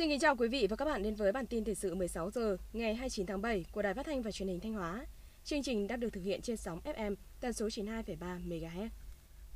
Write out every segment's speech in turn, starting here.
Xin kính chào quý vị và các bạn đến với bản tin thời sự 16 giờ ngày 29 tháng 7 của Đài Phát thanh và Truyền hình Thanh Hóa. Chương trình đang được thực hiện trên sóng FM tần số 92,3 MHz.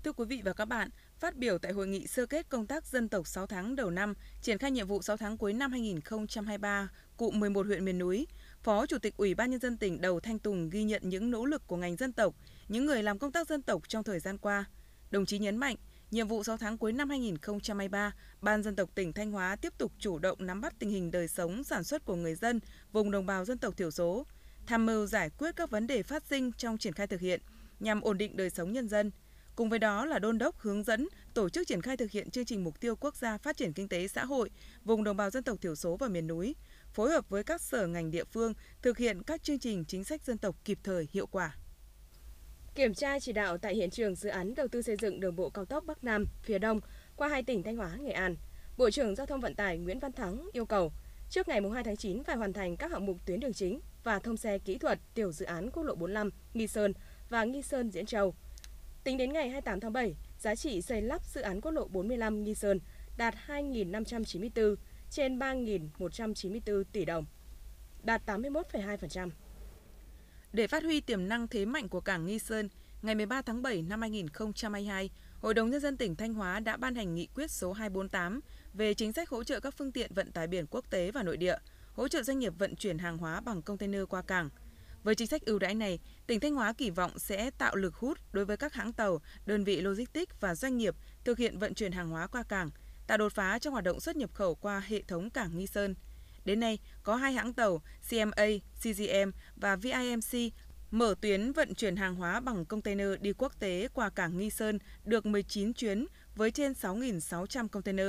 Thưa quý vị và các bạn, phát biểu tại hội nghị sơ kết công tác dân tộc 6 tháng đầu năm, triển khai nhiệm vụ 6 tháng cuối năm 2023, cụm 11 huyện miền núi, Phó Chủ tịch Ủy ban Nhân dân tỉnh Đầu Thanh Tùng ghi nhận những nỗ lực của ngành dân tộc, những người làm công tác dân tộc trong thời gian qua. Đồng chí nhấn mạnh, nhiệm vụ 6 tháng cuối năm 2023, Ban dân tộc tỉnh Thanh Hóa tiếp tục chủ động nắm bắt tình hình đời sống sản xuất của người dân vùng đồng bào dân tộc thiểu số, tham mưu giải quyết các vấn đề phát sinh trong triển khai thực hiện nhằm ổn định đời sống nhân dân. Cùng với đó là đôn đốc hướng dẫn tổ chức triển khai thực hiện chương trình mục tiêu quốc gia phát triển kinh tế xã hội vùng đồng bào dân tộc thiểu số và miền núi, phối hợp với các sở ngành địa phương thực hiện các chương trình chính sách dân tộc kịp thời hiệu quả. Kiểm tra chỉ đạo tại hiện trường dự án đầu tư xây dựng đường bộ cao tốc Bắc Nam phía Đông qua hai tỉnh Thanh Hóa, Nghệ An, Bộ trưởng Giao thông Vận tải Nguyễn Văn Thắng yêu cầu trước ngày 2 tháng 9 phải hoàn thành các hạng mục tuyến đường chính và thông xe kỹ thuật tiểu dự án quốc lộ 45 Nghi Sơn và Nghi Sơn Diễn Châu. Tính đến ngày 28 tháng 7, giá trị xây lắp dự án quốc lộ 45 Nghi Sơn đạt 2.594 trên 3.194 tỷ đồng, đạt 81,2%. Để phát huy tiềm năng thế mạnh của cảng Nghi Sơn, ngày 13 tháng 7 năm 2022, Hội đồng Nhân dân tỉnh Thanh Hóa đã ban hành nghị quyết số 248 về chính sách hỗ trợ các phương tiện vận tải biển quốc tế và nội địa, hỗ trợ doanh nghiệp vận chuyển hàng hóa bằng container qua cảng. Với chính sách ưu đãi này, tỉnh Thanh Hóa kỳ vọng sẽ tạo lực hút đối với các hãng tàu, đơn vị logistics và doanh nghiệp thực hiện vận chuyển hàng hóa qua cảng, tạo đột phá trong hoạt động xuất nhập khẩu qua hệ thống cảng Nghi Sơn. Đến nay, có hai hãng tàu CMA, CGM và VIMC mở tuyến vận chuyển hàng hóa bằng container đi quốc tế qua cảng Nghi Sơn được 19 chuyến với trên 6.600 container.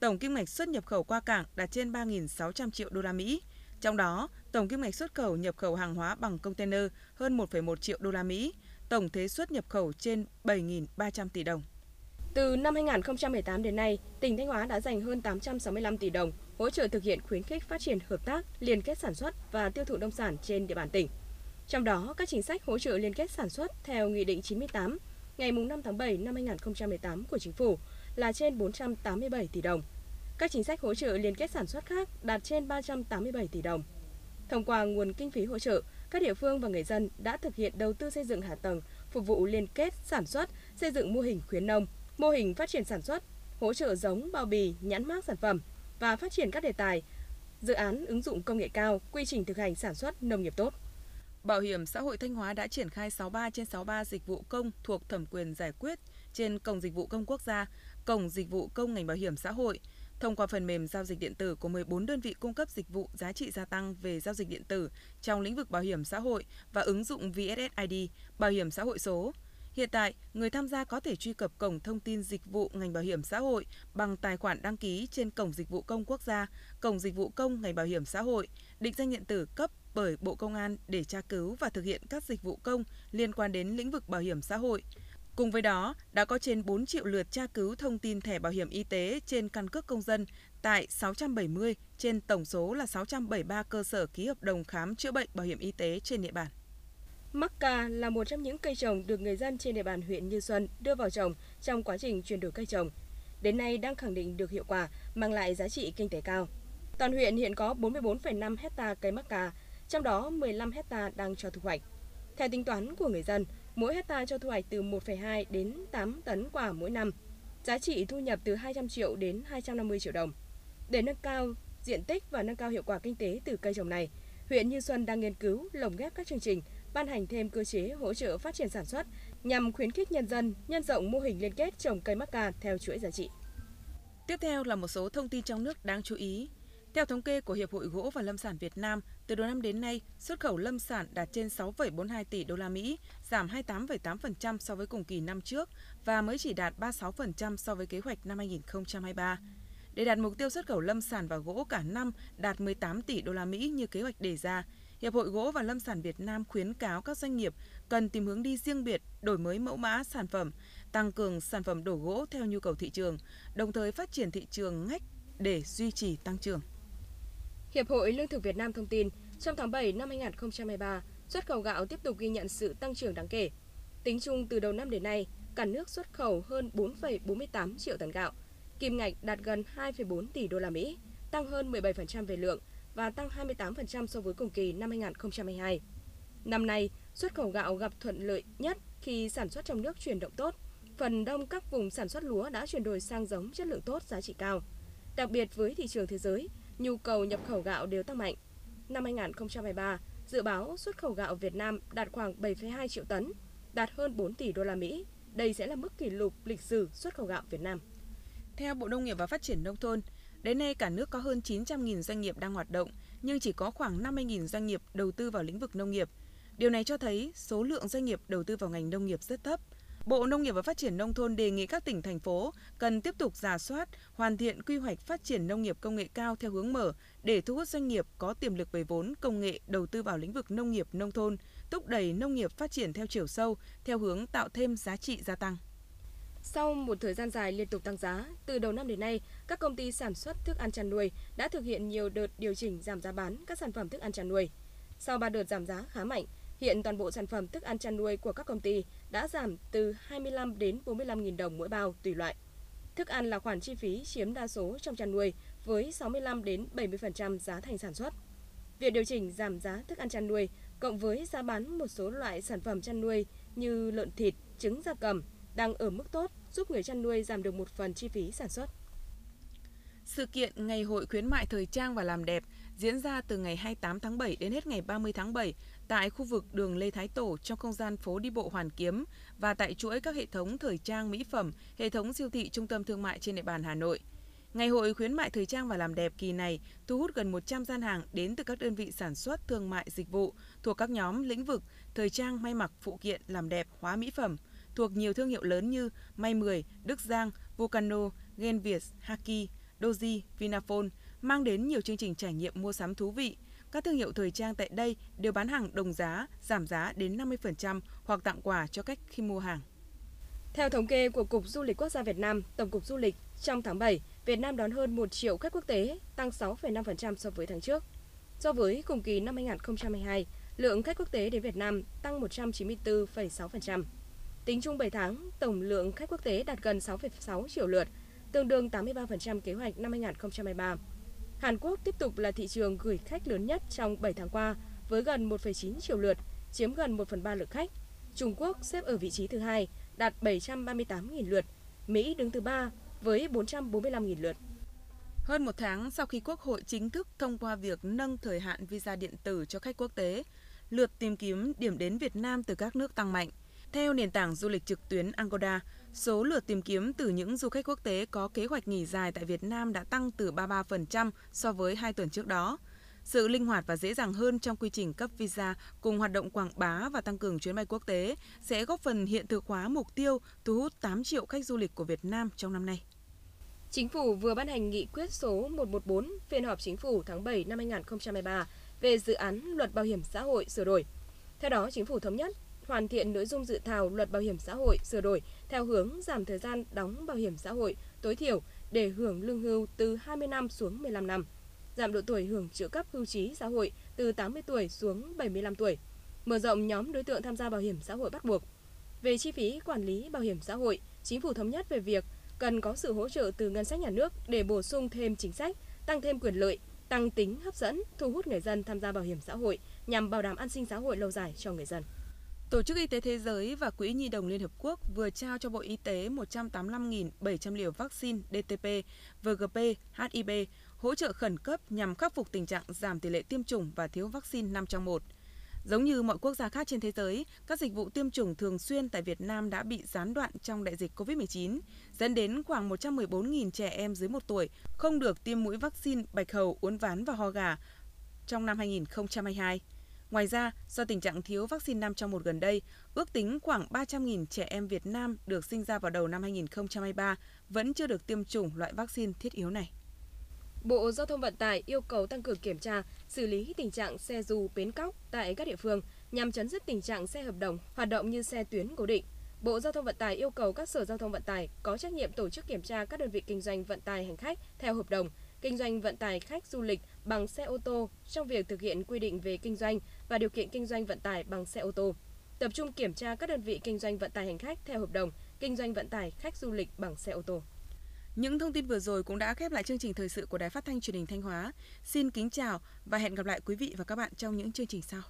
Tổng kim ngạch xuất nhập khẩu qua cảng đạt trên 3.600 triệu đô la Mỹ. Trong đó, tổng kim ngạch xuất khẩu nhập khẩu hàng hóa bằng container hơn 1,1 triệu đô la Mỹ, tổng thuế xuất nhập khẩu trên 7.300 tỷ đồng. Từ năm 2018 đến nay, tỉnh Thanh Hóa đã dành hơn 865 tỷ đồng hỗ trợ thực hiện khuyến khích phát triển hợp tác, liên kết sản xuất và tiêu thụ nông sản trên địa bàn tỉnh. Trong đó, các chính sách hỗ trợ liên kết sản xuất theo Nghị định 98 ngày 5 tháng 7 năm 2018 của Chính phủ là trên 487 tỷ đồng. Các chính sách hỗ trợ liên kết sản xuất khác đạt trên 387 tỷ đồng. Thông qua nguồn kinh phí hỗ trợ, các địa phương và người dân đã thực hiện đầu tư xây dựng hạ tầng, phục vụ liên kết sản xuất, xây dựng mô hình khuyến nông, mô hình phát triển sản xuất, hỗ trợ giống, bao bì, nhãn mác sản phẩm và phát triển các đề tài, dự án ứng dụng công nghệ cao, quy trình thực hành sản xuất nông nghiệp tốt. Bảo hiểm xã hội Thanh Hóa đã triển khai 63 trên 63 dịch vụ công thuộc thẩm quyền giải quyết trên Cổng Dịch vụ Công Quốc gia, Cổng Dịch vụ Công ngành Bảo hiểm xã hội, thông qua phần mềm giao dịch điện tử của 14 đơn vị cung cấp dịch vụ giá trị gia tăng về giao dịch điện tử trong lĩnh vực bảo hiểm xã hội và ứng dụng VSSID, bảo hiểm xã hội số. Hiện tại, người tham gia có thể truy cập cổng thông tin dịch vụ ngành bảo hiểm xã hội bằng tài khoản đăng ký trên cổng dịch vụ công quốc gia, cổng dịch vụ công ngành bảo hiểm xã hội, định danh điện tử cấp bởi Bộ Công an để tra cứu và thực hiện các dịch vụ công liên quan đến lĩnh vực bảo hiểm xã hội. Cùng với đó, đã có trên 4 triệu lượt tra cứu thông tin thẻ bảo hiểm y tế trên căn cước công dân tại 670 trên tổng số là 673 cơ sở ký hợp đồng khám chữa bệnh bảo hiểm y tế trên địa bàn. Mắc ca là một trong những cây trồng được người dân trên địa bàn huyện Như Xuân đưa vào trồng trong quá trình chuyển đổi cây trồng. Đến nay đang khẳng định được hiệu quả, mang lại giá trị kinh tế cao. Toàn huyện hiện có 44,5 hecta cây mắc ca, trong đó 15 hecta đang cho thu hoạch. Theo tính toán của người dân, mỗi hecta cho thu hoạch từ 1,2 đến 8 tấn quả mỗi năm, giá trị thu nhập từ 200 triệu đến 250 triệu đồng. Để nâng cao diện tích và nâng cao hiệu quả kinh tế từ cây trồng này, huyện Như Xuân đang nghiên cứu lồng ghép các chương trình ban hành thêm cơ chế hỗ trợ phát triển sản xuất nhằm khuyến khích nhân dân nhân rộng mô hình liên kết trồng cây mắc ca theo chuỗi giá trị. Tiếp theo là một số thông tin trong nước đáng chú ý. Theo thống kê của Hiệp hội Gỗ và Lâm sản Việt Nam, từ đầu năm đến nay, xuất khẩu lâm sản đạt trên 6,42 tỷ đô la Mỹ, giảm 28,8% so với cùng kỳ năm trước và mới chỉ đạt 36% so với kế hoạch năm 2023. Để đạt mục tiêu xuất khẩu lâm sản và gỗ cả năm đạt 18 tỷ đô la Mỹ như kế hoạch đề ra, Hiệp hội Gỗ và Lâm sản Việt Nam khuyến cáo các doanh nghiệp cần tìm hướng đi riêng biệt, đổi mới mẫu mã sản phẩm, tăng cường sản phẩm đổ gỗ theo nhu cầu thị trường, đồng thời phát triển thị trường ngách để duy trì tăng trưởng. Hiệp hội Lương thực Việt Nam thông tin, trong tháng 7 năm 2023, xuất khẩu gạo tiếp tục ghi nhận sự tăng trưởng đáng kể. Tính chung từ đầu năm đến nay, cả nước xuất khẩu hơn 4,48 triệu tấn gạo, kim ngạch đạt gần 2,4 tỷ đô la Mỹ, tăng hơn 17% về lượng và tăng 28% so với cùng kỳ năm 2022. Năm nay, xuất khẩu gạo gặp thuận lợi nhất khi sản xuất trong nước chuyển động tốt. Phần đông các vùng sản xuất lúa đã chuyển đổi sang giống chất lượng tốt, giá trị cao. Đặc biệt với thị trường thế giới, nhu cầu nhập khẩu gạo đều tăng mạnh. Năm 2023, dự báo xuất khẩu gạo Việt Nam đạt khoảng 7,2 triệu tấn, đạt hơn 4 tỷ đô la Mỹ. Đây sẽ là mức kỷ lục lịch sử xuất khẩu gạo Việt Nam. Theo Bộ Nông nghiệp và Phát triển Nông thôn, đến nay cả nước có hơn 900.000 doanh nghiệp đang hoạt động, nhưng chỉ có khoảng 50.000 doanh nghiệp đầu tư vào lĩnh vực nông nghiệp. Điều này cho thấy số lượng doanh nghiệp đầu tư vào ngành nông nghiệp rất thấp. Bộ Nông nghiệp và Phát triển Nông thôn đề nghị các tỉnh, thành phố cần tiếp tục giả soát, hoàn thiện quy hoạch phát triển nông nghiệp công nghệ cao theo hướng mở để thu hút doanh nghiệp có tiềm lực về vốn, công nghệ đầu tư vào lĩnh vực nông nghiệp nông thôn, thúc đẩy nông nghiệp phát triển theo chiều sâu, theo hướng tạo thêm giá trị gia tăng. Sau một thời gian dài liên tục tăng giá, từ đầu năm đến nay, các công ty sản xuất thức ăn chăn nuôi đã thực hiện nhiều đợt điều chỉnh giảm giá bán các sản phẩm thức ăn chăn nuôi. Sau 3 đợt giảm giá khá mạnh, hiện toàn bộ sản phẩm thức ăn chăn nuôi của các công ty đã giảm từ 25 đến 45.000 đồng mỗi bao tùy loại. Thức ăn là khoản chi phí chiếm đa số trong chăn nuôi với 65 đến 70% giá thành sản xuất. Việc điều chỉnh giảm giá thức ăn chăn nuôi cộng với giá bán một số loại sản phẩm chăn nuôi như lợn thịt, trứng gia cầm đang ở mức tốt giúp người chăn nuôi giảm được một phần chi phí sản xuất. Sự kiện Ngày hội khuyến mại thời trang và làm đẹp diễn ra từ ngày 28 tháng 7 đến hết ngày 30 tháng 7 tại khu vực đường Lê Thái Tổ trong không gian phố đi bộ Hoàn Kiếm và tại chuỗi các hệ thống thời trang mỹ phẩm, hệ thống siêu thị trung tâm thương mại trên địa bàn Hà Nội. Ngày hội khuyến mại thời trang và làm đẹp kỳ này thu hút gần 100 gian hàng đến từ các đơn vị sản xuất, thương mại, dịch vụ thuộc các nhóm lĩnh vực thời trang, may mặc, phụ kiện, làm đẹp, hóa mỹ phẩm – thuộc nhiều thương hiệu lớn như May 10, Đức Giang, Volcano, Genviet, Haki, Doji, Vinaphone mang đến nhiều chương trình trải nghiệm mua sắm thú vị. Các thương hiệu thời trang tại đây đều bán hàng đồng giá, giảm giá đến 50% hoặc tặng quà cho khách khi mua hàng. Theo thống kê của Cục Du lịch Quốc gia Việt Nam, Tổng cục Du lịch, trong tháng 7, Việt Nam đón hơn 1 triệu khách quốc tế, tăng 6,5% so với tháng trước. So với cùng kỳ năm 2022, lượng khách quốc tế đến Việt Nam tăng 194,6%. Tính chung 7 tháng, tổng lượng khách quốc tế đạt gần 6,6 triệu lượt, tương đương 83% kế hoạch năm 2023. Hàn Quốc tiếp tục là thị trường gửi khách lớn nhất trong 7 tháng qua với gần 1,9 triệu lượt, chiếm gần 1 phần 3 lượng khách. Trung Quốc xếp ở vị trí thứ hai, đạt 738.000 lượt. Mỹ đứng thứ ba với 445.000 lượt. Hơn một tháng sau khi Quốc hội chính thức thông qua việc nâng thời hạn visa điện tử cho khách quốc tế, lượt tìm kiếm điểm đến Việt Nam từ các nước tăng mạnh. Theo nền tảng du lịch trực tuyến Angoda, số lượt tìm kiếm từ những du khách quốc tế có kế hoạch nghỉ dài tại Việt Nam đã tăng từ 33% so với 2 tuần trước đó. Sự linh hoạt và dễ dàng hơn trong quy trình cấp visa cùng hoạt động quảng bá và tăng cường chuyến bay quốc tế sẽ góp phần hiện thực hóa mục tiêu thu hút 8 triệu khách du lịch của Việt Nam trong năm nay. Chính phủ vừa ban hành nghị quyết số 114 phiên họp chính phủ tháng 7 năm 2023 về dự án luật bảo hiểm xã hội sửa đổi. Theo đó, chính phủ thống nhất hoàn thiện nội dung dự thảo luật bảo hiểm xã hội sửa đổi theo hướng giảm thời gian đóng bảo hiểm xã hội tối thiểu để hưởng lương hưu từ 20 năm xuống 15 năm, giảm độ tuổi hưởng trợ cấp hưu trí xã hội từ 80 tuổi xuống 75 tuổi, mở rộng nhóm đối tượng tham gia bảo hiểm xã hội bắt buộc. Về chi phí quản lý bảo hiểm xã hội, chính phủ thống nhất về việc cần có sự hỗ trợ từ ngân sách nhà nước để bổ sung thêm chính sách, tăng thêm quyền lợi, tăng tính hấp dẫn, thu hút người dân tham gia bảo hiểm xã hội nhằm bảo đảm an sinh xã hội lâu dài cho người dân. Tổ chức Y tế Thế giới và Quỹ Nhi đồng Liên Hợp Quốc vừa trao cho Bộ Y tế 185.700 liều vaccine DTP, VGP, HIB hỗ trợ khẩn cấp nhằm khắc phục tình trạng giảm tỷ lệ tiêm chủng và thiếu vaccine 5 trong 1. Giống như mọi quốc gia khác trên thế giới, các dịch vụ tiêm chủng thường xuyên tại Việt Nam đã bị gián đoạn trong đại dịch COVID-19, dẫn đến khoảng 114.000 trẻ em dưới 1 tuổi không được tiêm mũi vaccine bạch hầu, uốn ván và ho gà trong năm 2022. Ngoài ra, do tình trạng thiếu vaccine năm trong một gần đây, ước tính khoảng 300.000 trẻ em Việt Nam được sinh ra vào đầu năm 2023 vẫn chưa được tiêm chủng loại vaccine thiết yếu này. Bộ Giao thông Vận tải yêu cầu tăng cường kiểm tra, xử lý tình trạng xe dù bến cóc tại các địa phương nhằm chấn dứt tình trạng xe hợp đồng hoạt động như xe tuyến cố định. Bộ Giao thông Vận tải yêu cầu các sở giao thông vận tải có trách nhiệm tổ chức kiểm tra các đơn vị kinh doanh vận tải hành khách theo hợp đồng, kinh doanh vận tải khách du lịch bằng xe ô tô trong việc thực hiện quy định về kinh doanh và điều kiện kinh doanh vận tải bằng xe ô tô. Tập trung kiểm tra các đơn vị kinh doanh vận tải hành khách theo hợp đồng, kinh doanh vận tải khách du lịch bằng xe ô tô. Những thông tin vừa rồi cũng đã khép lại chương trình thời sự của Đài Phát thanh Truyền hình Thanh Hóa. Xin kính chào và hẹn gặp lại quý vị và các bạn trong những chương trình sau.